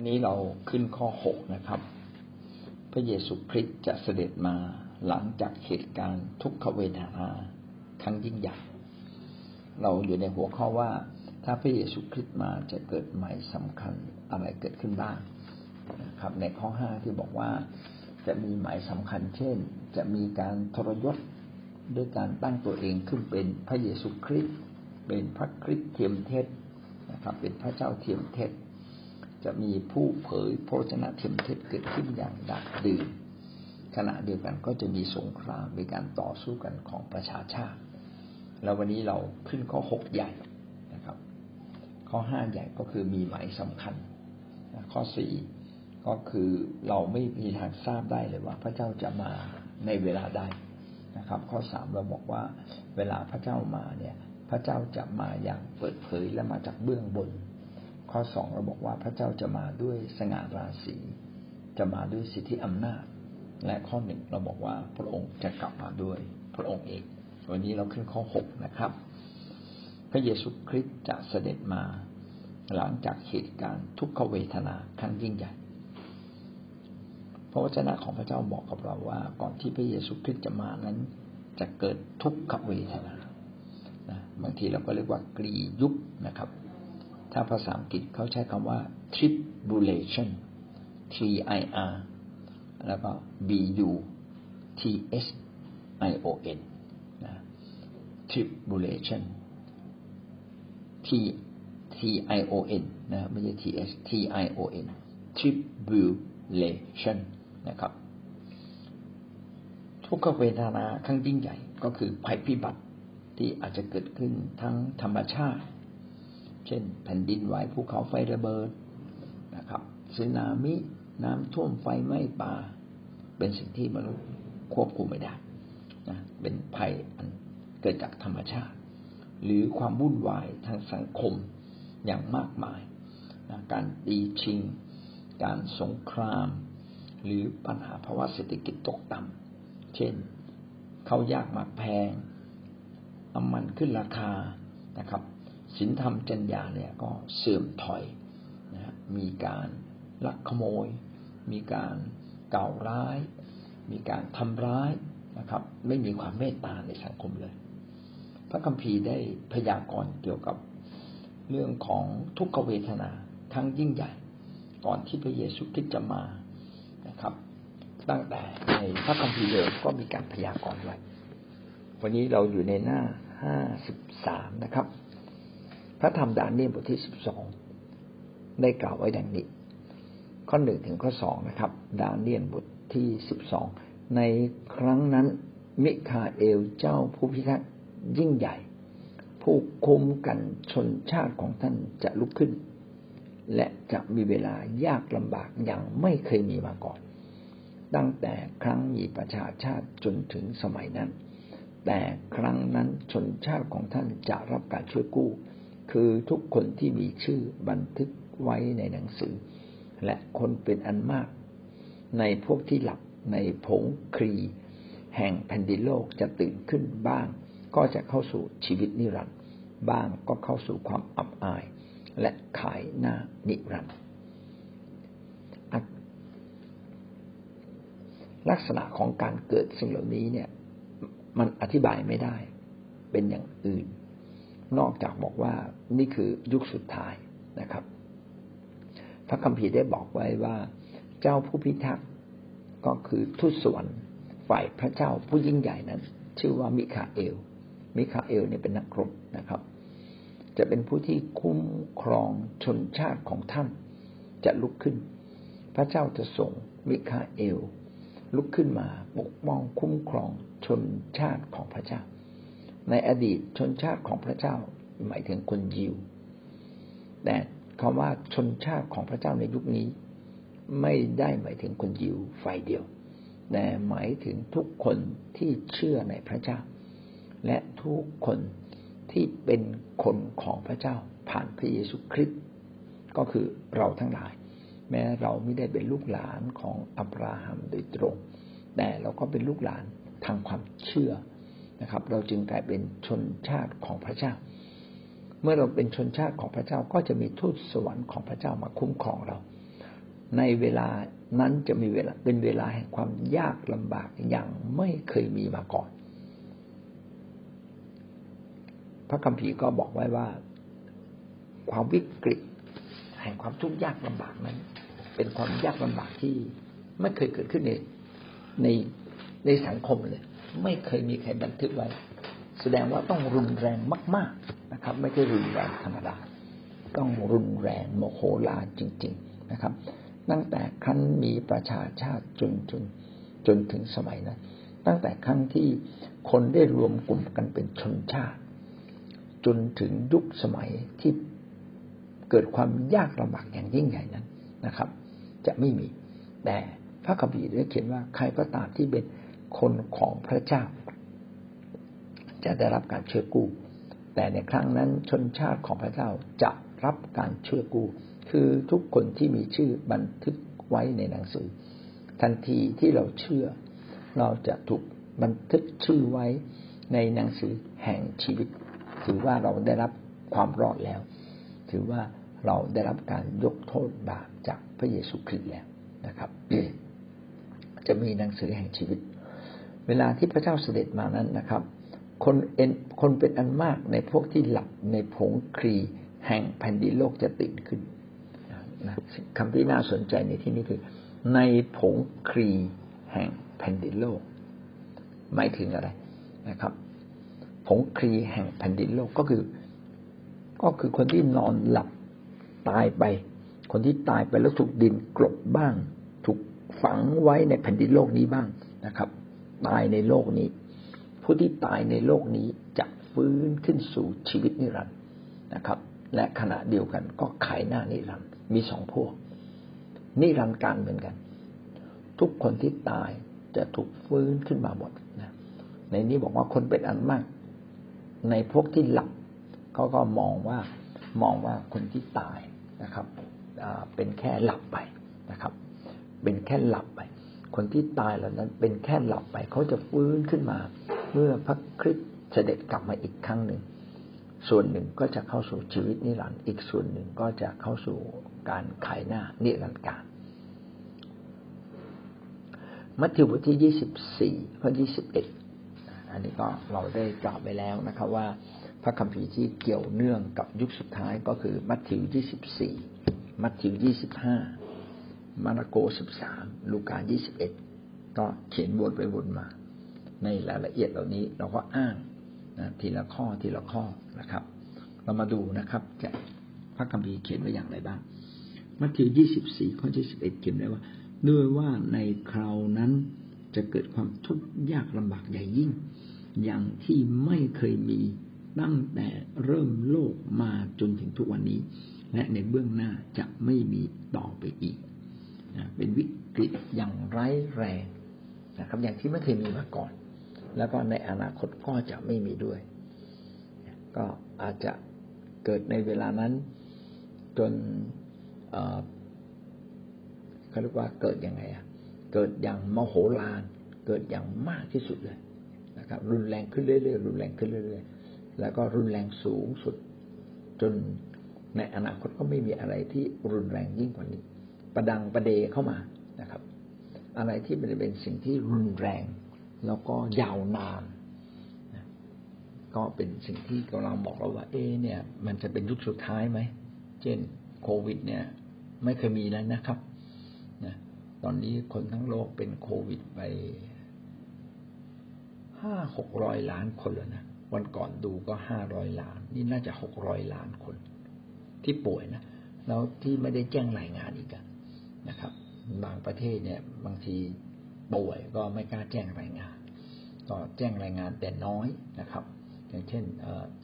วันนี้เราขึ้นข้อหกนะครับ พระเยซูคริสต์จะเสด็จมาหลังจากเหตุการณ์ทุกขเวทนาครั้งยิ่งใหญ่ เราอยู่ในหัวข้อว่า ถ้าพระเยซูคริสต์มาจะเกิดหมายสำคัญอะไรเกิดขึ้นบ้างนะครับ ในข้อห้าที่บอกว่าจะมีหมายสำคัญ เช่น จะมีการทรยศด้วยการตั้งตัวเองขึ้นเป็นพระเยซูคริสต์เป็นพระคริสต์เทียมเทศนะครับ เป็นพระเจ้าเทียมเทศ จะมีผู้เผยพระชนะเทียมเท็จเกิดขึ้นอย่างดักดื่นขณะเดียวกันก็จะมีสงครามมีการต่อสู้กันของประชาชาติ แล้ววันนี้เราขึ้นข้อหกใหญ่นะครับ ข้อห้าใหญ่ก็คือมีหมายสำคัญ ข้อสี่ก็คือเราไม่มีทางทราบได้เลยว่า พระเจ้าจะมาในเวลาใดนะครับ ข้อสามเราบอกว่าเวลาพระเจ้ามาเนี่ย พระเจ้าจะมาอย่างเปิดเผยและมาจากเบื้องบน ข้อสองเราบอกว่าพระเจ้าจะมาด้วยสง่าราศีจะมาด้วยสิทธิอำนาจ และข้อหนึ่งเราบอกว่าพระองค์จะกลับมาด้วยพระองค์เองวันนี้เราขึ้นข้อหกนะครับ พระเยซูคริสต์จะเสด็จมาหลังจากเหตุการณ์ทุกขเวทนาครั้งยิ่งใหญ่พระวจนะของพระเจ้าบอกกับเราว่า ก่อนที่พระเยซูคริสต์จะมานั้น จะเกิดทุกขเวทนาบางทีเราก็เรียกว่ากรียุบนะครับ ถ้าภาษาอังกฤษเขาใช้คำว่า tribulation T I R แล้วก็ B U T S I O N นะ tribulation T T I O N นะไม่ใช่ T S T I O N tribulation นะครับ ทุกขเวทนาครั้งยิ่งใหญ่ก็คือภัยพิบัติที่อาจจะเกิดขึ้นทั้งธรรมชาติ เช่น แผ่นดินไหวภูเขาไฟระเบิดนะครับสึนามิน้ำท่วมไฟไหม้ป่า เป็นสิ่งที่มนุษย์ควบคุมไม่ได้นะเป็นภัยอันเกิดจากธรรมชาติ หรือความวุ่นวายทางสังคมอย่างมากมายนะการตีชิง การสงคราม หรือปัญหาภาวะเศรษฐกิจตกต่ำเช่นเขายากมากแพงน้ำมันขึ้นราคานะครับ ศีลธรรมจัญญาเนี่ยก็เสื่อมถอยนะมีการลักขโมย มีการกล่าวร้าย มีการทำร้ายนะครับ ไม่มีความเมตตาในสังคมเลย พระคัมภีร์ได้พยากรณ์เกี่ยวกับเรื่องของทุกขเวทนาทั้งยิ่งใหญ่ ก่อนที่พระเยซูคริสต์จะมานะครับ ตั้งแต่ในพระคัมภีร์เดิมก็มีการพยากรณ์ไว้วันนี้เราอยู่ในหน้าห้าสิบสามนะครับ พระธรรมดานเนียบทที่สิบสองได้กล่าวไว้ดังนี้ ข้อหนึ่งถึงข้อสองนะครับ ดานเนียนบทที่สิบสองในครั้งนั้น มิคาเอลเจ้าผู้พิทักษ์ยิ่งใหญ่ ผู้คุมกันชนชาติของท่านจะลุกขึ้น และจะมีเวลายากลำบากอย่างไม่เคยมีมาก่อน ตั้งแต่ครั้งมีประชาชาติจนถึงสมัยนั้น แต่ครั้งนั้นชนชาติของท่านจะรับการช่วยกู้ คือทุกคนที่มีชื่อบันทึกไว้ในหนังสือ และคนเป็นอันมาก ในพวกที่หลับในผงครี แห่งแผ่นดินโลกจะตื่นขึ้นบ้าง ก็จะเข้าสู่ชีวิตนิรันดร์บ้างก็เข้าสู่ความอับอาย และขายหน้านิรันดร์ลักษณะของการเกิดสิ่งเหล่านี้เนี่ย มันอธิบายไม่ได้ เป็นอย่างอื่น นอกจากบอกว่านี่คือยุคสุดท้ายนะครับ พระคัมภีร์ได้บอกไว้ว่า เจ้าผู้พิทักษ์ก็คือทูตสวรรค์ฝ่ายพระเจ้าผู้ยิ่งใหญ่นั้น ชื่อว่ามิคาเอล มิคาเอลเนี่ยเป็นนักรบนะครับ จะเป็นผู้ที่คุ้มครองชนชาติของท่านจะลุกขึ้น พระเจ้าจะส่งมิคาเอล ลุกขึ้นมาปกป้องคุ้มครองชนชาติของพระเจ้า ในอดีตชนชาติของพระเจ้า หมายถึงคนยิว แต่คำว่าชนชาติของพระเจ้าในยุคนี้ ไม่ได้หมายถึงคนยิวฝ่ายเดียว แต่หมายถึงทุกคนที่เชื่อในพระเจ้า และทุกคนที่เป็นคนของพระเจ้าผ่านพระเยซูคริสต์ก็คือเราทั้งหลาย แม้เราไม่ได้เป็นลูกหลานของอับราฮัมโดยตรง แต่เราก็เป็นลูกหลานทางความเชื่อ นะครับ เราจึงกลายเป็นชนชาติของพระเจ้า เมื่อเราเป็นชนชาติของพระเจ้าก็จะมีทูตสวรรค์ของพระเจ้ามาคุ้มครองเรา ในเวลานั้นจะมีเวลาเป็นเวลาแห่งความยากลำบากอย่างไม่เคยมีมาก่อน พระคัมภีร์ก็บอกไว้ว่า ความวิกฤตแห่งความทุกข์ยากลำบากนั้น เป็นความยากลำบากที่ไม่เคยเกิดขึ้นในในในสังคมเลย ไม่เคยมีใครบันทึกไว้ แสดงว่าต้องรุนแรงมาก ๆนะครับ ไม่ใช่รุนแรงธรรมดา ต้องรุนแรงโมโหลาจริง ๆนะครับ ตั้งแต่ครั้นมีประชาชาติจนจนจนถึงสมัยนั้น ตั้งแต่ครั้งที่คนได้รวมกลุ่มกันเป็นชนชาติ จนถึงยุคสมัยที่เกิดความยากลำบากอย่างยิ่งใหญ่นั้นนะครับ จะไม่มี แต่พระคัมภีร์ได้เขียนว่าใครก็ตามที่เป็น คนของพระเจ้า จะได้รับการเช่วยกู้ แต่ในครั้งนั้นชนชาติของพระเจ้าจะรับการเช่วยกู้ คือทุกคนที่มีชื่อบันทึกไว้ในหนังสือ ทันทีที่เราเชื่อ เราจะถูกบันทึกชื่อไว้ในหนังสือแห่งชีวิต ถือว่าเราได้รับความรอดแล้ว ถือว่าเราได้รับการยกโทษบาปจากพระเยซูคริสต์แล้วนะครับ จะมีหนังสือแห่งชีวิต เวลาที่พระเจ้าเสด็จมานั้นนะครับ คนเอ็นคนเป็นอันมากในพวกที่หลับในผงครีแห่งแผ่นดินโลกจะตื่นขึ้นนะคำที่น่าสนใจในที่นี้คือ ในผงครีแห่งแผ่นดินโลก หมายถึงอะไรนะครับ ผงครีแห่งแผ่นดินโลกก็คือ ก็คือคนที่นอนหลับตายไป คนที่ตายไปแล้วถูกดินกลบบ้าง ถูกฝังไว้ในแผ่นดินโลกนี้บ้างนะครับ ตายในโลกนี้ ผู้ที่ตายในโลกนี้จะฟื้นขึ้นสู่ชีวิตนิรันดร์นะครับ และขณะเดียวกันก็ขายหน้านิรันดร์มีสองพวก นิรันดร์การเหมือนกัน ทุกคนที่ตายจะถูกฟื้นขึ้นมาหมดนะในนี้บอกว่าคนเป็นอันมาก ในพวกที่หลับเขาก็มองว่ามองว่าคนที่ตายนะครับเป็นแค่หลับไปนะครับ เป็นแค่หลับไป คนที่ตายแล้วนั้นเป็นแค่หลับไป เขาจะฟื้นขึ้นมา เมื่อพระคริสต์เสด็จกลับมาอีกครั้งหนึ่ง ส่วนหนึ่งก็จะเข้าสู่ชีวิตนิรันดร์อีกส่วนหนึ่งก็จะเข้าสู่การขายหน้านิรันดร์การมัทธิวบทที่ยี่สิบสี่ข้อยี่สิบเอ็ดอันนี้ก็เราได้กล่าวไปแล้วนะครับว่าพระคัมภีร์ที่เกี่ยวเนื่องกับยุคสุดท้ายก็คือมัทธิวยี่สิบสี่มัทธิวยี่สิบห้า มาระโกสิบสามลูกายี่สิบเอ็ดก็เขียนวนไปวนมา ในรายละเอียดเหล่านี้เราก็อ้างนะทีละข้อทีละข้อนะครับ เรามาดูนะครับจะพระคัมภีร์เขียนไว้อย่างไรบ้างมัทธิวยี่สิบสี่ข้อที่สิบเอ็ดเขียนไว้ว่าด้วยว่าในคราวนั้นจะเกิดความทุกข์ยากลำบากใหญ่ยิ่ง อย่างที่ไม่เคยมีตั้งแต่เริ่มโลกมาจนถึงทุกวันนี้ และในเบื้องหน้าจะไม่มีต่อไปอีก เป็นวิกฤตอย่างร้ายแรงนะครับ อย่างที่ไม่เคยมีมาก่อน แล้วก็ในอนาคตก็จะไม่มีด้วย ก็อาจจะเกิดในเวลานั้นจนเขาเรียกว่าเกิดยังไงอะ เกิดอย่างมโหฬารเกิดอย่างมากที่สุดเลยนะครับ รุนแรงขึ้นเรื่อยๆรุนแรงขึ้นเรื่อยๆแล้วก็รุนแรงสูงสุด จนในอนาคตก็ไม่มีอะไรที่รุนแรงยิ่งกว่านี้ ประดังประเดเข้ามานะครับ อะไรที่มันเป็นสิ่งที่รุนแรง แล้วก็ยาวนานก็เป็นสิ่งที่กำลังบอกเราว่า เอเนี่ย มันจะเป็นยุคสุดท้ายไหมเช่นโควิด เนี่ย ไม่เคยมีแล้วนะครับนะตอนนี้คนทั้งโลกเป็นโควิดไปห้าหกร้อยล้านคนแล้วนะวันก่อนดูก็ห้าร้อยล้าน นี่น่าจะหกร้อยล้านคน ที่ป่วยนะแล้วที่ไม่ได้แจ้งรายงานอีก นะครับ บางประเทศเนี่ย บางทีป่วยก็ไม่กล้าแจ้งรายงาน ก็แจ้งรายงานแต่น้อยนะครับ อย่างเช่น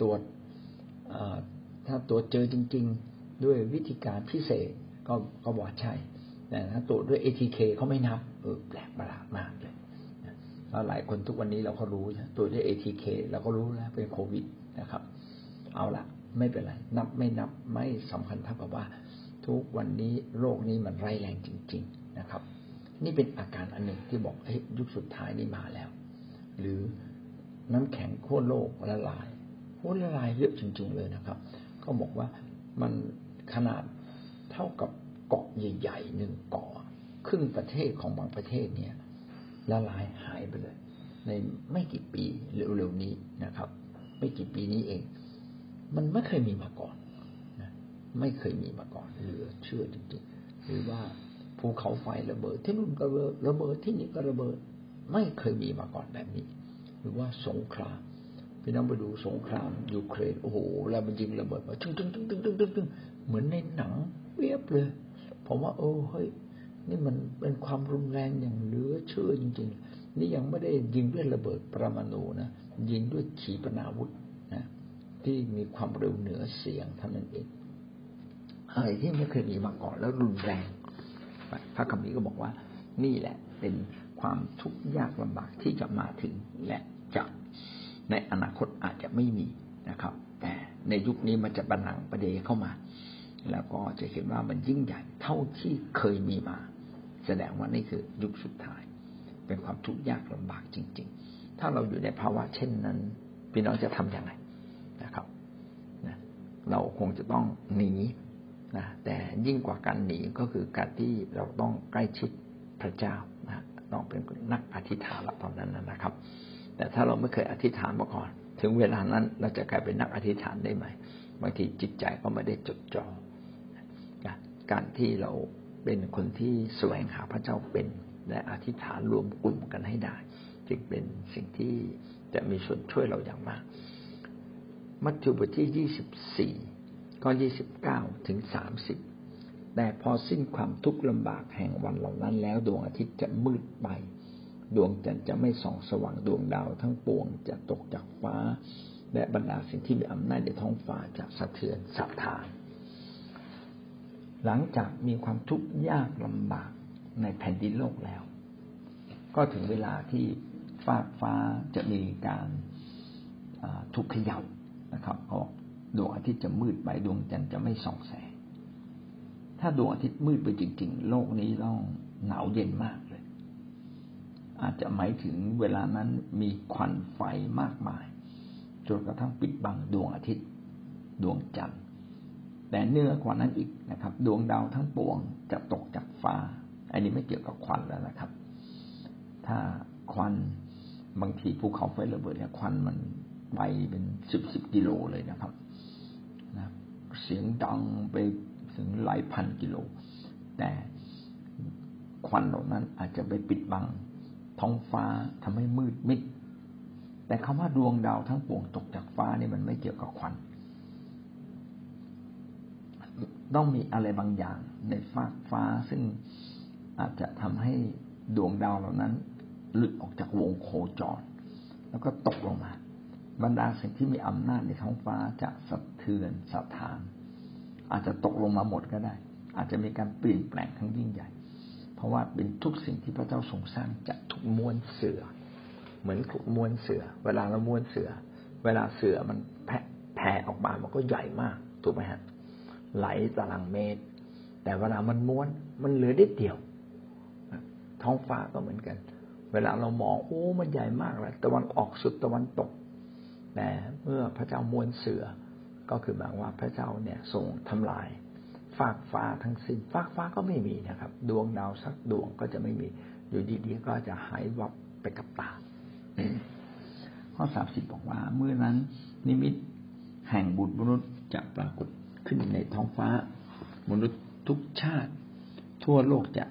ตรวจถ้าตรวจเจอจริง ๆ ด้วยวิธีการพิเศษก็ก็บอกใช่ แต่ถ้าตรวจด้วย ATK เขาไม่นับเออแปลกประหลาดมากเลยแล้วหลายคนทุกวันนี้เราก็รู้ตรวจด้วย ATK เราก็รู้แล้วเป็นโควิดนะครับ เอาละไม่เป็นไร นับไม่นับไม่สำคัญเท่ากับว่า ทุกวันนี้โรคนี้มันร้ายแรงจริง ๆนะครับ นี่เป็นอาการอันหนึ่งที่บอกเฮ้ยยุคสุดท้ายนี่มาแล้ว หรือน้ำแข็งขั้วโลกละลายขั้วละลายเยอะจริง ๆ เลยนะครับ ก็บอกว่ามันขนาดเท่ากับเกาะใหญ่ๆหนึ่งเกาะครึ่งประเทศของบางประเทศเนี่ยละลายหายไปเลย ในไม่กี่ปีเร็วๆนี้นะครับ ไม่กี่ปีนี้เอง มันไม่เคยมีมาก่อน ไม่เคยมีมาก่อนเหลือเชื่อจริงๆ หรือว่าภูเขาไฟระเบิด ที่นู่นก็ระเบิดที่นี่ก็ระเบิด ไม่เคยมีมาก่อนแบบนี้ หรือว่าสงครามพี่น้องไปดูสงครามยูเครนโอ้โหแล้วมันยิงระเบิดมาตึ้งตึ้งตึ้งตึ้งตึ้งตึ้งตึ้งเหมือนในหนังเรียบเลย ผมว่าโอ้เฮ้ยนี่มันเป็นความรุนแรงอย่างเหลือเชื่อจริง ๆ นี่ยังไม่ได้ยิงด้วยระเบิดปรมาณูนะยิงด้วยขีปนาวุธนะที่มีความเร็วเหนือเสียงเท่านั้นเอง อะไรที่ไม่เคยมีมาก่อนแล้วรุนแรง พระคัมภีร์ก็บอกว่า นี่แหละ เป็นความทุกข์ยากลำบากที่จะมาถึงและจะในอนาคตอาจจะไม่มีนะครับ แต่ในยุคนี้มันจะบันลังประเดเข้ามา แล้วก็จะเห็นว่ามันยิ่งใหญ่เท่าที่เคยมีมา แสดงว่านี่คือยุคสุดท้าย เป็นความทุกข์ยากลำบากจริง ๆ ถ้าเราอยู่ในภาวะเช่นนั้น พี่น้องจะทํำยังไงนะครับนะเราคงจะต้องหนี นะแต่ยิ่งกว่าการหนีก็คือการที่เราต้องใกล้ชิดพระเจ้านะต้องเป็นนักอธิษฐานละตอนนั้นนะครับ แต่ถ้าเราไม่เคยอธิษฐานมาก่อน ถึงเวลานั้นเราจะกลายเป็นนักอธิษฐานได้ไหมบางทีจิตใจก็ไม่ได้จดจ่อการที่เราเป็นคนที่แสวงหาพระเจ้าเป็นและอธิษฐานรวมกลุ่มกันให้ได้ จึงเป็นสิ่งที่จะมีส่วนช่วยเราอย่างมาก มัทธิวบทที่ยี่สิบสี่ ข้อยี่สิบเก้าถึงสามสิบแต่พอสิ้นความทุกข์ลำบากแห่งวันเหล่านั้นแล้วดวงอาทิตย์จะมืดไป ดวงจันทร์จะไม่ส่องสว่างดวงดาวทั้งปวงจะตกจากฟ้า และบรรดาสิ่งที่มีอำนาจในท้องฟ้าจะสะเทือนสะท้าน หลังจากมีความทุกข์ยากลำบากในแผ่นดินโลกแล้ว ก็ถึงเวลาที่ฟ้าฟ้าจะมีการทุกขย่านะครับเพราะ ดวงอาทิตย์จะมืดไปดวงจันทร์จะไม่ส่องแสง ถ้าดวงอาทิตย์มืดไปจริง ๆ โลกนี้ต้องหนาวเย็นมากเลย อาจจะหมายถึงเวลานั้นมีควันไฟมากมายจนกระทั่งปิดบังดวงอาทิตย์ ดวงจันทร์ แต่เนื้อกว่านั้นอีกนะครับ ดวงดาวทั้งปวงจะตกจากฟ้า อันนี้ไม่เกี่ยวกับควันแล้วนะครับ ถ้าควันบางทีภูเขาไฟระเบิดเนี่ยควันมันไปเป็นสิบสิบกิโลเลยนะครับ เสียงดังไปถึงหลายพันกิโล แต่ควันเหล่านั้นอาจจะไปปิดบัง ท้องฟ้าทำให้มืดมิด แต่คำว่าดวงดาวทั้งปวงตกจากฟ้านี่มันไม่เกี่ยวกับควัน ต้องมีอะไรบางอย่างในฟ้าฟ้าซึ่งอาจจะทำให้ดวงดาวเหล่านั้น หลุดออกจากวงโคจร แล้วก็ตกลงมา บรรดาสิ่งที่มีอำนาจในท้องฟ้าจะสะเทือนสะทาน อาจจะตกลงมาหมดก็ได้ อาจจะมีการเปลี่ยนแปลงทั้งยิ่งใหญ่ เพราะว่าเป็นทุกสิ่งที่พระเจ้าทรงสร้างจะถูกม้วนเสือ เหมือนถูกม้วนเสือ เวลาเราม้วนเสือ เวลาเสือมันแผ่ออกมามันก็ใหญ่มากถูกไหมฮะไหลตารางเมตร แต่เวลามันม้วนมันเหลือได้เดียว ท้องฟ้าก็เหมือนกัน เวลาเรามองโอ้มันใหญ่มากเลยตะวันออกสุดตะวันตก แต่เมื่อพระเจ้ามวลเสือ ก็คือหมายว่าพระเจ้าเนี่ยทรงทำลายฟากฟ้าทั้งสิ้นฟากฟ้าก็ไม่มีนะครับ ดวงดาวสักดวงก็จะไม่มี อยู่ดีๆก็จะหายวับไปกับตาข้อสามสิบบอกว่า เมื่อนั้น นิมิตแห่งบุตรมนุษย์จะปรากฏขึ้นในท้องฟ้า มนุษย์ทุกชาติ ทั่วโลกจะ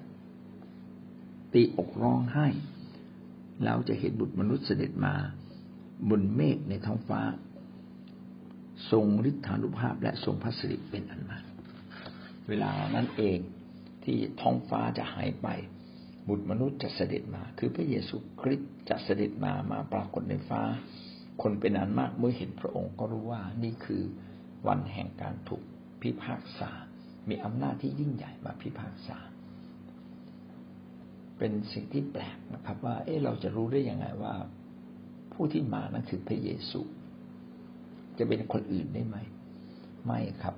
ตีอกร้องไห้ แล้วจะเห็นบุตรมนุษย์เสด็จมา บนเมฆในท้องฟ้า ทรงฤทธานุภาพและทรงพระสิริเป็นอันมาก เวลานั้นเองที่ท้องฟ้าจะหายไป บุตรมนุษย์จะเสด็จมา คือพระเยซูคริสต์จะเสด็จมามาปรากฏในฟ้า คนเป็นอันมากเมื่อเห็นพระองค์ก็รู้ว่านี่คือวันแห่งการถูกพิพากษา มีอำนาจที่ยิ่งใหญ่มาพิพากษา เป็นสิ่งที่แปลกนะครับ ว่า เอ๊ะเราจะรู้ได้ยังไงว่า ผู้ที่มานั้นคือพระเยซู จะเป็นคนอื่นได้ไหม ไม่ครับ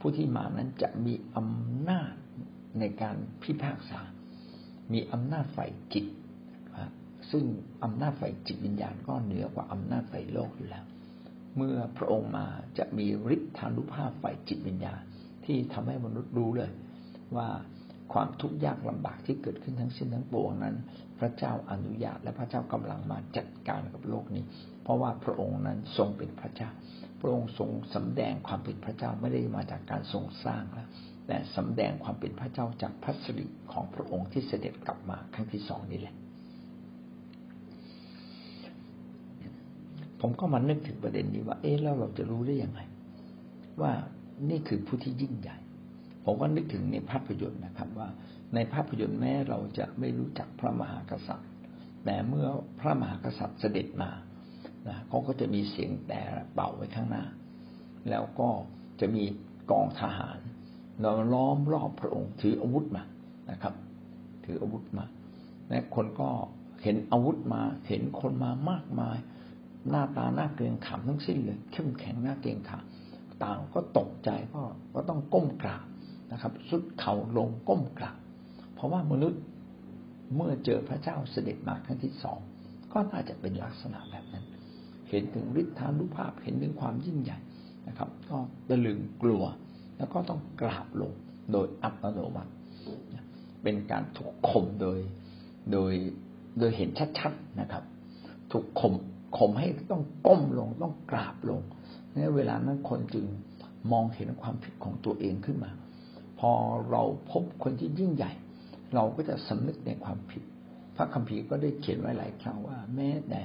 ผู้ที่มานั้นจะมีอำนาจในการพิพากษา มีอำนาจฝ่ายจิตซึ่งอำนาจฝ่ายจิตวิญญาณก็เหนือกว่าอำนาจฝ่ายโลกอยู่แล้ว เมื่อพระองค์มาจะมีฤทธานุภาพฝ่ายจิตวิญญาณที่ทำให้มนุษย์รู้เลย ว่า ความทุกข์ยากลำบากที่เกิดขึ้นทั้งสิ้นทั้งปวงนั้น พระเจ้าอนุญาตและพระเจ้ากำลังมาจัดการกับโลกนี้ เพราะว่าพระองค์นั้นทรงเป็นพระเจ้า พระองค์ทรงสำแดงความเป็นพระเจ้าไม่ได้มาจากการทรงสร้างแล้วแต่สำแดงความเป็นพระเจ้าจากพระสิริของพระองค์ที่เสด็จกลับมาครั้งที่สองนี่แหละ ผมก็มานึกถึงประเด็นนี้ว่า เอ๊ะแล้วเราจะรู้ได้ยังไง ว่านี่คือผู้ที่ยิ่งใหญ่ ผมก็นึกถึงในภาพยนตร์นะครับ ว่าในภาพยนตร์แม้เราจะไม่รู้จักพระมหากษัตริย์ แต่เมื่อพระมหากษัตริย์เสด็จมานะเขาก็จะมีเสียงแต่เป่าไว้ข้างหน้า แล้วก็จะมีกองทหารเราล้อมรอบพระองค์ถืออาวุธมานะครับ ถืออาวุธมาและคนก็เห็นอาวุธมา เห็นคนมามากมาย หน้าตาหน้าเกรงขามทั้งสิ้นเลยเข้มแข็งหน้าเกรงขามต่างก็ตกใจก็ก็ต้องก้มกราบ นะครับสุดเข่าลงก้มกราบเพราะว่ามนุษย์เมื่อเจอพระเจ้าเสด็จมาครั้งที่สองก็น่าจะเป็นลักษณะแบบนั้น เห็นถึงฤทธานุภาพเห็นถึงความยิ่งใหญ่นะครับ ก็ตะลึงกลัว แล้วก็ต้องกราบลงโดยอัตโนมัติเป็นการถูกข่มโดยโดยโดยเห็นชัดๆนะครับ ถูกข่มข่มให้ต้องก้มลงต้องกราบลงในเวลานั้นคนจึงมองเห็นความผิดของตัวเองขึ้นมา พอเราพบคนที่ยิ่งใหญ่ เราก็จะสำนึกในความผิด พระคัมภีร์ก็ได้เขียนไว้หลายครั้งว่า แม้แต่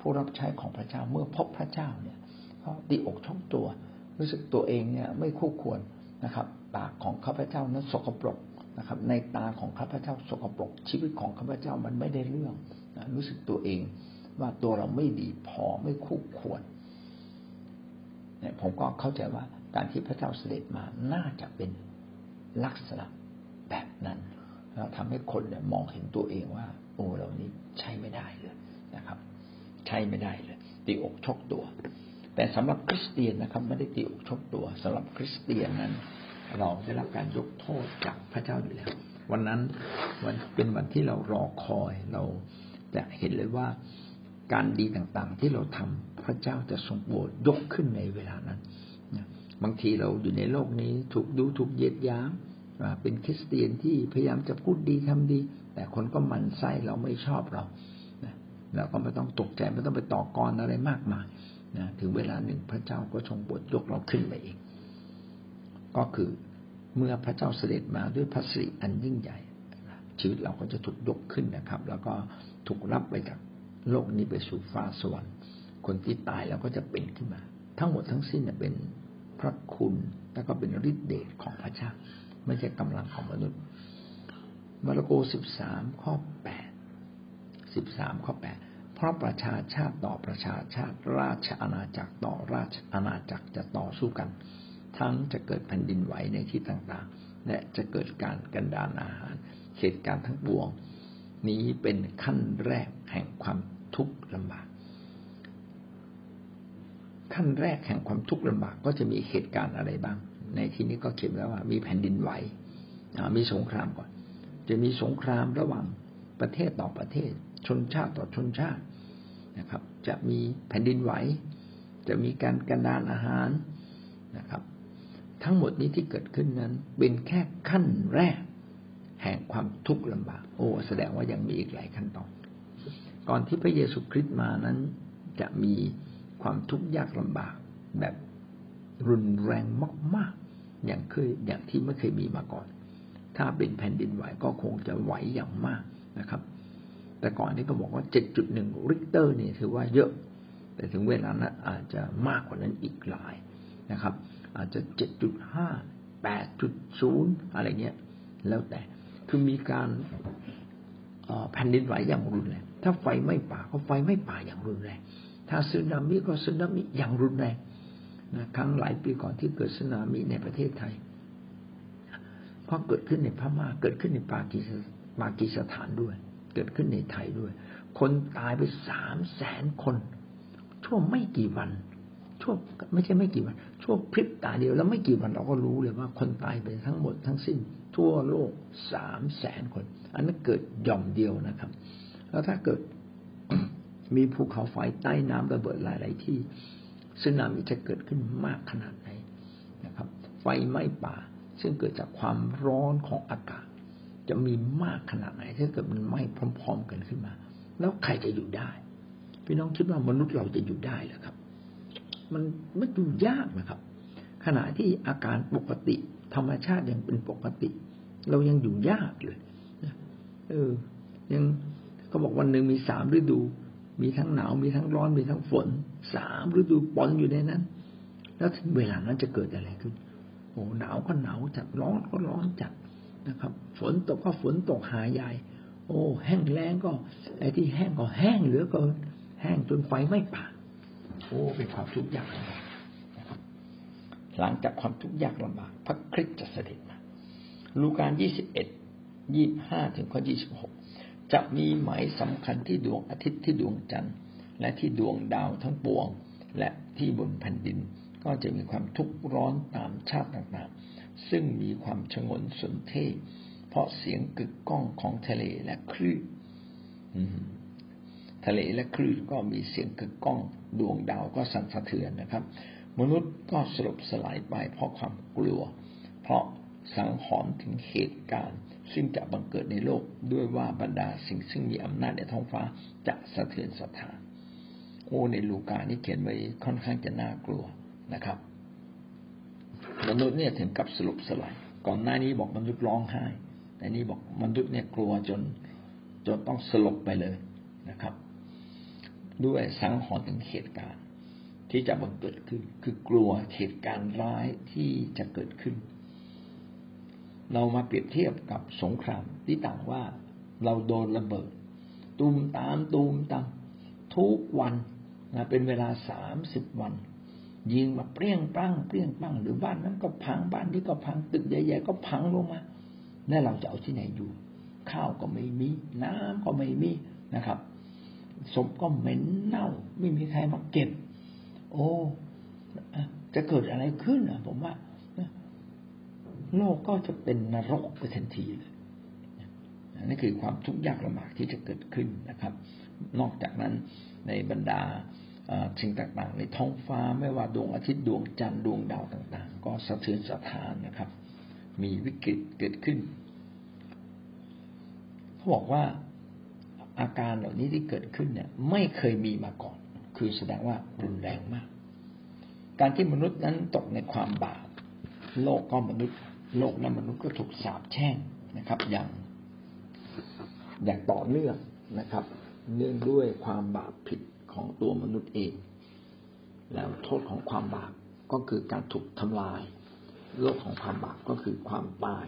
ผู้รับใช้ของพระเจ้าเมื่อพบพระเจ้าเนี่ย ก็ดีอกชอบตัว รู้สึกตัวเองเนี่ยไม่คู่ควรนะครับ ปากของข้าพเจ้านั้นสกปรกนะครับ ในตาของข้าพเจ้าสกปรก ชีวิตของข้าพเจ้ามันไม่ได้เรื่องนะรู้สึกตัวเองว่าตัวเราไม่ดีพอไม่คู่ควรเนี่ยผมก็เข้าใจว่าการที่พระเจ้าเสด็จมาน่าจะเป็น ลักษณะแบบนั้นแล้วทำให้คนเนี่ยมองเห็นตัวเองว่า โอ้เรานี้ใช้ไม่ได้เลยนะครับ ใช้ไม่ได้เลยตีอกชกตัว แต่สำหรับคริสเตียนนะครับ ไม่ได้ตีอกชกตัวสำหรับคริสเตียนนั้น เราได้รับการยกโทษจากพระเจ้าอยู่แล้ว วันนั้นวันเป็นวันที่เรารอคอยเราจะเห็นเลยว่าการดีต่างๆที่เราทำพระเจ้าจะทรงโปรดยกขึ้นในเวลานั้น บางทีเราอยู่ในโลกนี้ถูกดูถูกเยียดยามเป็นคริสเตียนที่พยายามจะพูดดีทำดี แต่คนก็มันไส้เราไม่ชอบเราเราก็ไม่ต้องตกใจไม่ต้องไปต่อกรอะไรมากมายนะถึงเวลาหนึ่งพระเจ้าก็ทรงบทยกเราขึ้นไปเองก็คือเมื่อพระเจ้าเสด็จมาด้วยพระสิริอันยิ่งใหญ่ ชีวิตเราก็จะถูกยกขึ้นนะครับ แล้วก็ถูกรับไปจากโลกนี้ไปสู่ฟ้าสวรรค์คนที่ตายแล้วก็จะเป็นขึ้นมา ทั้งหมดทั้งสิ้นเป็น พระคุณแล้วก็เป็นฤทธิเดชของพระเจ้า ไม่ใช่กำลังของมนุษย์ มาระโกสิบสามข้อแปดสิบสามข้อแปดพราะประชาชาติต่อประชาชาติราชอาณาจักรต่อราชอาณาจักรจะต่อสู้กัน ทั้งจะเกิดแผ่นดินไหวในที่ต่างๆ และจะเกิดการกันดานอาหารเหตุการณ์ทั้งปวง นี้เป็นขั้นแรกแห่งความทุกข์ลำบาก ขั้นแรกแห่งความทุกข์ลำบากก็จะมีเหตุการณ์อะไรบ้าง ในที่นี้ก็เขียนไว้ว่า มีแผ่นดินไหวมีสงครามก่อน จะมีสงครามระหว่างประเทศต่อประเทศ ชนชาติต่อชนชาตินะครับ จะมีแผ่นดินไหว จะมีการกันดานอาหารนะครับ ทั้งหมดนี้ที่เกิดขึ้นนั้น เป็นแค่ขั้นแรก แห่งความทุกข์ลำบาก โอ้แสดงว่ายังมีอีกหลายขั้นตอน ก่อนที่พระเยซูคริสต์มานั้น จะมี ความทุกข์ยากลำบาก แบบรุนแรงมากๆ อย่างเคยอย่างที่ไม่เคยมีมาก่อน ถ้าเป็นแผ่นดินไหวก็คงจะไหวอย่างมากนะครับ แต่ก่อนนี้ก็บอกว่าเจ็ดจุดหนึ่งริกเตอร์นี่ถือว่าเยอะ แต่ถึงเวลานั้นอาจจะมากกว่านั้นอีกหลายนะครับ อาจจะเจ็ดจุดห้าแปดจุดศูนย์อะไรเงี้ย แล้วแต่คือมีการแผ่นดินไหวอย่างรุนแรงถ้าไฟไม่ป่าก็ไฟไม่ป่าอย่างรุนแรง ถ้าสึนามิก็สึนามิอย่างรุนแรงนะครั้งหลายปีก่อนที่เกิดสึนามิในประเทศไทยเพราะเกิดขึ้นในพม่าเกิดขึ้นในปากีสถานด้วย เกิดขึ้นในไทยด้วย คนตายไปสามแสนคน ช่วงไม่กี่วัน ช่วงไม่ใช่ไม่กี่วัน ช่วงพริบตาเดียวแล้วไม่กี่วันเราก็รู้เลยว่าคนตายไปทั้งหมดทั้งสิ้น ทั่วโลกสามแสนคน อันนั้นเกิดหย่อมเดียวนะครับ แล้วถ้าเกิด มีภูเขาไฟใต้น้ำระเบิดหลายๆที่สึนามิจะเกิดขึ้นมากขนาดไหนนะครับ ไฟไหม้ป่า ซึ่งเกิดจากความร้อนของอากาศ จะมีมากขนาดไหนถ้าเกิดมันไหม้พร้อม ๆ กันขึ้นมา แล้วใครจะอยู่ได้ พี่น้องคิดว่ามนุษย์เราจะอยู่ได้หรือครับ มันมันอยู่ยากนะครับ ขณะที่อาการปกติ ธรรมชาติยังเป็นปกติ เรายังอยู่ยากเลยเออยังเขาบอกวันหนึ่งมีสามฤดู มีทั้งหนาวมีทั้งร้อนมีทั้งฝนสามฤดูปนอยู่ในนั้น แล้วถึงเวลานั้นจะเกิดอะไรขึ้นโอ้หนาวก็หนาวจัดร้อนก็ร้อนจัดนะครับ ฝนตกก็ฝนตกหายาย โอ้ แห้งแล้งก็ไอ้ที่แห้งก็แห้งเหลือเกินแห้งจนไฟไม่ป่าโอ้เป็นความทุกข์ยากลำบากหลังจากความทุกข์ยากลำบากพระคริสต์จะเสด็จมาลูกายี่สิบเอ็ดยี่ห้าถึงข้อยี่สิบหก จะมีหมายสำคัญที่ดวงอาทิตย์ที่ดวงจันทร์และที่ดวงดาวทั้งปวง และที่บนแผ่นดินก็จะมีความทุกข์ร้อนตามชาติต่างๆ ซึ่งมีความชงนสนเทเพราะเสียงกึกก้องของทะเลและคลื่นทะเลและคลื่นก็มีเสียงกึกก้อง ดวงดาวก็สั่นสะเทือนนะครับ มนุษย์ก็สลบสลายไปเพราะความกลัว เพราะสังหรณ์ถึงเหตุการณ์ ซึ่งจะบังเกิดในโลกด้วยว่าบรรดาสิ่งซึ่งมีอำนาจในท้องฟ้าจะสะเทือนสถาน โอ้ในลูกานี่เขียนไว้ค่อนข้างจะน่ากลัวนะครับ มนุษย์เนี่ยถึงกับสลบสลายก่อนหน้านี้บอกมนุษย์ร้องไห้ แต่นี้บอกมนุษย์เนี่ยกลัวจนจนต้องสลบไปเลยนะครับ ด้วยสังหรณ์ถึงเหตุการณ์ที่จะบังเกิดขึ้นคือกลัวเหตุการณ์ร้ายที่จะเกิดขึ้น เรามาเปรียบเทียบกับสงครามที่ต่างว่าเราโดนระเบิด ตูมตามตูมตามทุกวันนะเป็นเวลาสามสิบวัน ยิงมาเปรี้ยงปั้งเปรี้ยงปั้งหรือบ้านนั้นก็พังบ้านนี้ก็พังตึกใหญ่ๆก็พังลงมาแล้วเราจะเอาที่ไหนอยู่ ข้าวก็ไม่มี น้ำก็ไม่มีนะครับศพก็เหม็นเน่า ไม่มีใครมาเก็บ โอ้จะเกิดอะไรขึ้นอะ ผมว่า โลกก็จะเป็นนรกไปทันทีเลยนี่นคือความทุกข์ยากลำบากที่จะเกิดขึ้นนะครับ นอกจากนั้นในบรรดาสิ่งต่างๆ ในท้องฟ้าไม่ว่าดวงอาทิตย์ดวงจันทร์ดวงดาวต่าง ๆ ก็สะเทือนสะท้านนะครับ มีวิกฤตเกิดขึ้นเขาบอกว่าอาการเหล่านี้ที่เกิดขึ้นเนี่ย ไม่เคยมีมาก่อน คือแสดงว่ารุนแรงมาก การที่มนุษย์นั้นตกในความบาปโลกก็มนุษย์ โลกและมนุษย์ก็ถูกสาปแช่งนะครับ อย่างอย่างต่อเนื่องนะครับ เนื่องด้วยความบาปผิดของตัวมนุษย์เอง แล้วโทษของความบาปก็คือการถูกทำลาย โลกของความบาปก็คือความตาย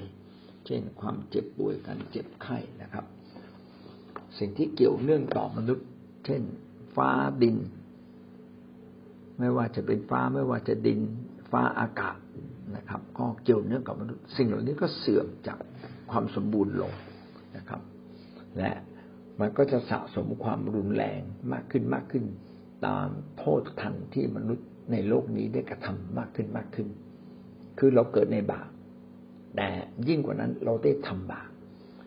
เช่นความเจ็บป่วยการเจ็บไข้นะครับ สิ่งที่เกี่ยวเนื่องต่อมนุษย์ เช่น ฟ้าดิน ไม่ว่าจะเป็นฟ้าไม่ว่าจะดิน ฟ้าอากาศ นะครับ ก็เกี่ยวเนื่องกับมนุษย์สิ่งเหล่านี้ก็เสื่อมจากความสมบูรณ์ลงนะครับ และมันก็จะสะสมความรุนแรงมากขึ้นมากขึ้น ตามโทษทันที่มนุษย์ในโลกนี้ได้กระทำมากขึ้นมากขึ้น คือเราเกิดในบาปแต่ยิ่งกว่านั้นเราได้ทำบาป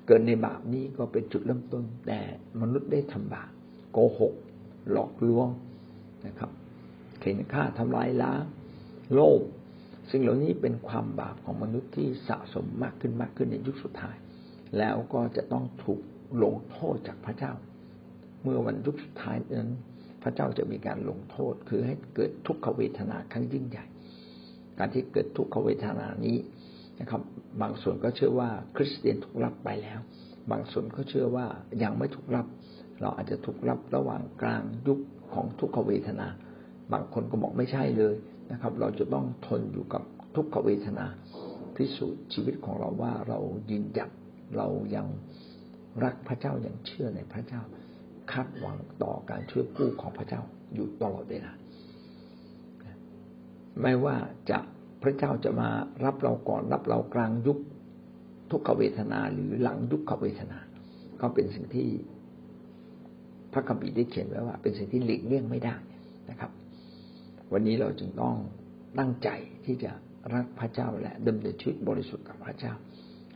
เกิดในบาปนี้ก็เป็นจุดเริ่มต้น แต่มนุษย์ได้ทำบาปโกหก หลอกลวงนะครับ เข็นฆ่าทำลายล้างโลภ สิ่งเหล่านี้เป็นความบาปของมนุษย์ที่สะสมมากขึ้นมากขึ้นในยุคสุดท้าย แล้วก็จะต้องถูกลงโทษจากพระเจ้า เมื่อวันยุคสุดท้ายนั้น พระเจ้าจะมีการลงโทษ คือให้เกิดทุกขเวทนาครั้งยิ่งใหญ่ การที่เกิดทุกขเวทนานี้นะครับ บางส่วนก็เชื่อว่าคริสเตียนถูกรับไปแล้ว บางส่วนก็เชื่อว่ายังไม่ถูกรับ เราอาจจะถูกรับระหว่างกลางยุคของทุกขเวทนา บางคนก็บอกไม่ใช่เลย นะครับ เราจะต้องทนอยู่กับทุกขเวทนาพิสูจน์ชีวิตของเราว่าเรายืนหยัดเรายังรักพระเจ้าอย่างเชื่อในพระเจ้าคาดหวังต่อการช่วยกู้ของพระเจ้าอยู่ตลอดเวลาไม่ว่าจะพระเจ้าจะมารับเราก่อนรับเรากลางยุคทุกขเวทนาหรือหลังยุคขเวทนา ก็เป็นสิ่งที่พระคัมภีร์ได้เขียนไว้ว่า เป็นสิ่งที่หลีกเลี่ยงไม่ได้นะครับ วันนี้เราจึงต้องตั้งใจที่จะรักพระเจ้าและดำเนินชีวิตบริสุทธิ์กับพระเจ้า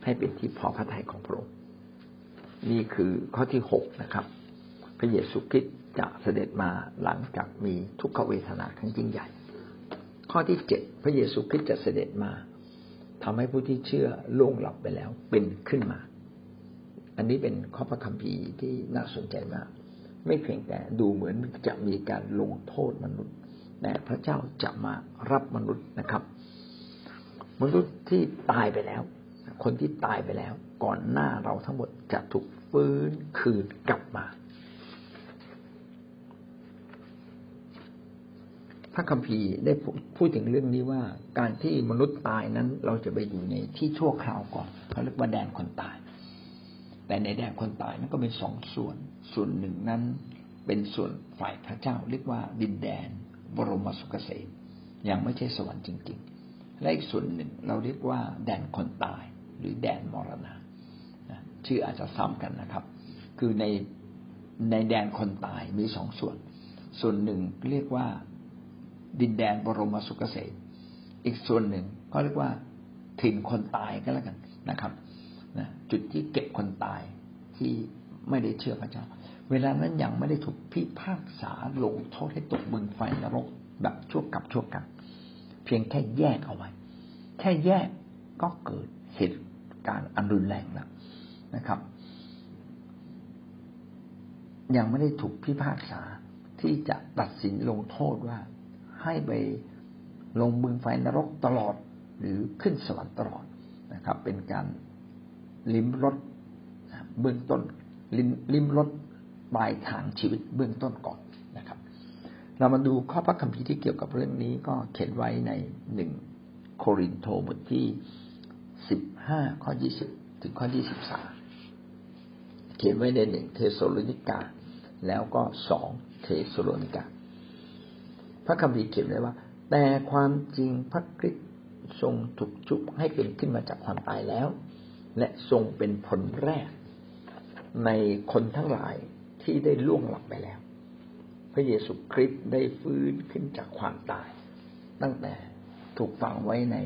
ให้เป็นที่พอพระทัยของพระองค์นี่คือข้อที่หกนะครับ พระเยซูคริสต์จะเสด็จมาหลังจากมีทุกขเวทนาครั้งยิ่งใหญ่ ข้อที่เจ็ดพระเยซูคริสต์จะเสด็จมาทำให้ผู้ที่เชื่อล่วงหลับไปแล้วเป็นขึ้นมา อันนี้เป็นข้อพระคัมภีร์ที่น่าสนใจมาก ไม่เพียงแต่ดูเหมือนจะมีการลงโทษมนุษย์ แต่พระเจ้าจะมารับมนุษย์นะครับ มนุษย์ที่ตายไปแล้ว คนที่ตายไปแล้ว ก่อนหน้าเราทั้งหมดจะถูกฟื้นคืนกลับมาพระคัมภีร์ได้พูดถึงเรื่องนี้ว่า การที่มนุษย์ตายนั้น เราจะไปอยู่ในที่ชั่วคราวก่อนเขาเรียกว่าแดนคนตาย แต่ในแดนคนตายนั้นก็เป็นสองส่วน ส่วนหนึ่งนั้น เป็นส่วนฝ่ายพระเจ้า เรียกว่าดินแดน บรมสุขเกษมยังไม่ใช่สวรรค์จริง ๆ และอีกส่วนหนึ่งเราเรียกว่าแดนคนตาย หรือแดนมรณะชื่ออาจจะซ้ำกันนะครับ คือในในแดนคนตายมีสองส่วน ส่วนหนึ่งเรียกว่าดินแดนบรมสุขเกษมอีกส่วนหนึ่งก็เรียกว่าถิ่นคนตายก็แล้วกันนะครับนะจุดที่เก็บคนตายที่ไม่ได้เชื่อพระเจ้า เวลานั้นยังไม่ได้ถูกพิพากษาลงโทษให้ตกบึงไฟนรกแบบชั่วกับชั่วกันเพียงแค่แยกเอาไว้ แค่แยกก็เกิดเหตุการณ์อันรุนแรงแล้วนะครับ ยังไม่ได้ถูกพิพากษาที่จะตัดสินลงโทษว่าให้ไปลงบึงไฟนรกตลอดหรือขึ้นสวรรค์ตลอดนะครับ เป็นการลิ้มรสเบื้องต้นลิ้มลิ้มรส ปลายทางชีวิตเบื้องต้นก่อนนะครับ เรามาดูข้อพระคัมภีร์ที่เกี่ยวกับเรื่องนี้ก็เขียนไว้ในหนึ่งโครินโตบทที่สิบห้าข้อยี่สิบถึงข้อยี่สิบสามเขียนไว้ในหนึ่งเธสะโลนิกา แล้วก็สองเธสะโลนิกา พระคัมภีร์เขียนไว้ว่า แต่ความจริงพระคริสต์ทรงถูกชุบให้เป็นขึ้นมาจากความตายแล้ว และทรงเป็นผลแรกในคนทั้งหลาย ที่ได้ล่วงหลับไปแล้ว พระเยซูคริสต์ได้ฟื้นขึ้นจากความตาย ตั้งแต่ถูกฝังไว้ใน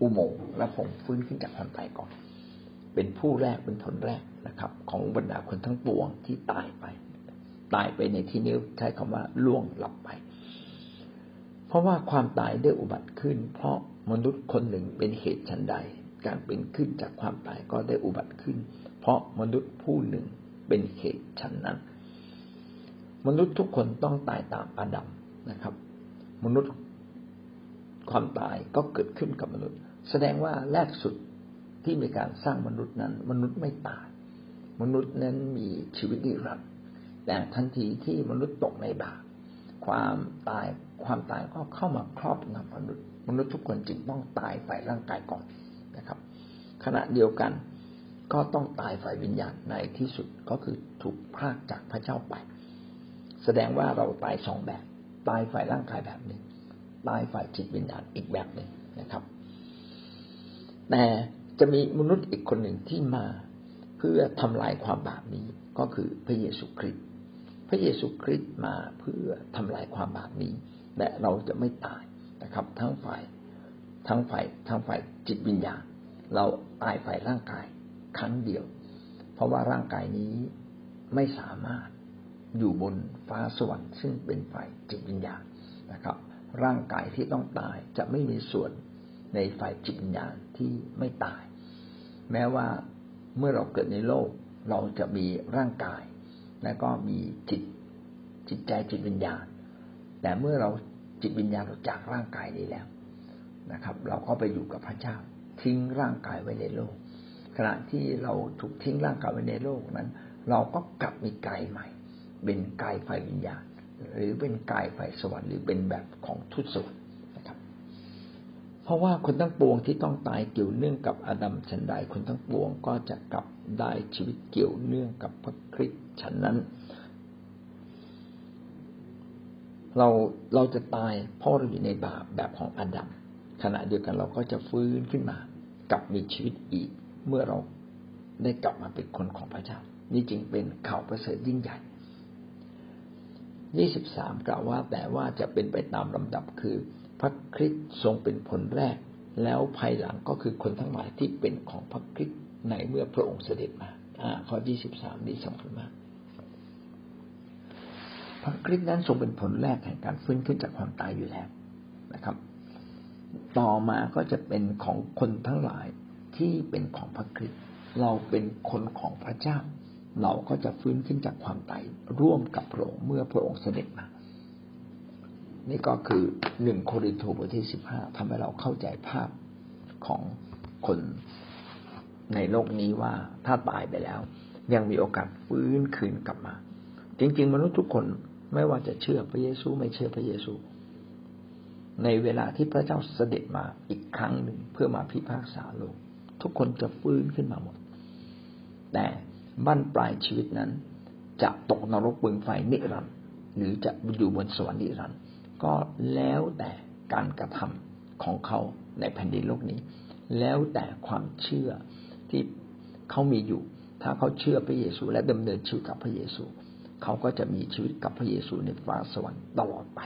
อุโมงค์และผมฟื้นขึ้นจากความตายก่อน เป็นผู้แรกเป็นผลแรกนะครับ ของบรรดาคนทั้งปวงที่ตายไป ตายไปในที่นี้ใช้คำว่าล่วงหลับไป เพราะว่าความตายได้อุบัติขึ้น เพราะมนุษย์คนหนึ่งเป็นเหตุชันใด การเป็นขึ้นจากความตายก็ได้อุบัติขึ้น เพราะมนุษย์ผู้หนึ่ง เป็นเหตุชันนั้น มนุษย์ทุกคนต้องตายตามอาดัมนะครับ มนุษย์ความตายก็เกิดขึ้นกับมนุษย์ แสดงว่าแรกสุดที่มีการสร้างมนุษย์นั้น มนุษย์ไม่ตาย มนุษย์นั้นมีชีวิตนิรันดร์แต่ทันทีที่มนุษย์ตกในบาปความตายความตายก็เข้ามาครอบงำมนุษย์ มนุษย์ทุกคนจึงต้องตายฝ่ายร่างกายก่อนนะครับ ขณะเดียวกัน ก็ต้องตายฝ่ายวิญญาณในที่สุดก็คือถูกพากจากพระเจ้าไป แสดงว่าเราตายสองแบบ ตายฝ่ายร่างกายแบบหนึ่งตายฝ่ายจิตวิญญาณอีกแบบหนึ่งนะครับ แต่จะมีมนุษย์อีกคนหนึ่งที่มาเพื่อทำลายความบาปนี้ก็คือพระเยซูคริสต์พระเยซูคริสต์มาเพื่อทำลายความบาปนี้และเราจะไม่ตายนะครับ ทั้งฝ่ายทั้งฝ่ายทั้งฝ่ายจิตวิญญาณ เราตายฝ่ายร่างกาย ครั้งเดียว เพราะว่าร่างกายนี้ไม่สามารถอยู่บนฟ้าสวรรค์ซึ่งเป็นฝ่ายจิตวิญญาณนะครับ ร่างกายที่ต้องตายจะไม่มีส่วนในฝ่ายจิตวิญญาณที่ไม่ตาย แม้ว่าเมื่อเราเกิดในโลก เราจะมีร่างกาย และก็มีจิตจิตใจจิตวิญญาณ แต่เมื่อเราจิตวิญญาณเราจากร่างกายนี้แล้วนะครับ เราก็ไปอยู่กับพระเจ้าทิ้งร่างกายไว้ในโลก ขณะที่เราถูกทิ้งร่างกายไว้ในโลกนั้น เราก็กลับมีกายใหม่ เป็นกายฝ่ายวิญญาณ หรือเป็นกายฝ่ายสวรรค์หรือเป็นแบบของทุตสวรรค์นะครับ เพราะว่าคนทั้งปวงที่ต้องตายเกี่ยวเนื่องกับอาดัมฉันใดคนทั้งปวงก็จะกลับได้ชีวิตเกี่ยวเนื่องกับพระคริสต์ฉันนั้น เราเราจะตายเพราะเราอยู่ในบาปแบบของอาดัมขณะเดียวกันเราก็จะฟื้นขึ้นมากลับมีชีวิตอีก เมื่อเราได้กลับมาเป็นคนของพระเจ้า นี่จึงเป็นข่าวประเสริฐยิ่งใหญ่ยี่สิบสามกล่าวว่าแต่ว่าจะเป็นไปตามลำดับคือ พระคริสต์ทรงเป็นผลแรก แล้วภายหลังก็คือคนทั้งหลายที่เป็นของพระคริสต์ในเมื่อพระองค์เสด็จมาอ่าข้อยี่สิบสามนี้สำคัญมากพระคริสต์นั้นทรงเป็นผลแรกแห่งการฟื้นขึ้นจากความตายอยู่แล้วนะครับ ต่อมาก็จะเป็นของคนทั้งหลาย ที่เป็นของพระคริสต์เราเป็นคนของพระเจ้า เราก็จะฟื้นขึ้นจากความตายร่วมกับพระองค์เมื่อพระองค์เสด็จมา นี่ก็คือหนึ่งโครินธ์บทที่สิบห้าทำให้เราเข้าใจภาพของคนในโลกนี้ว่าถ้าตายไปแล้ว ยังมีโอกาสฟื้นคืนกลับมา จริง ๆ มนุษย์ทุกคนไม่ว่าจะเชื่อพระเยซูไม่เชื่อพระเยซู ในเวลาที่พระเจ้าเสด็จมาอีกครั้งหนึ่งเพื่อมาพิพากษาโลก ทุกคนจะฟื้นขึ้นมาหมด แต่บั้นปลายชีวิตนั้น จะตกนรกบึงไฟนิรันดร์หรือจะอยู่บนสวรรค์นิรันดร์ก็แล้วแต่การกระทำของเขาในแผ่นดินโลกนี้ แล้วแต่ความเชื่อที่เขามีอยู่ ถ้าเขาเชื่อพระเยซู และดำเนินชีวิตกับพระเยซู เขาก็จะมีชีวิตกับพระเยซูในฟ้าสวรรค์ตลอดไป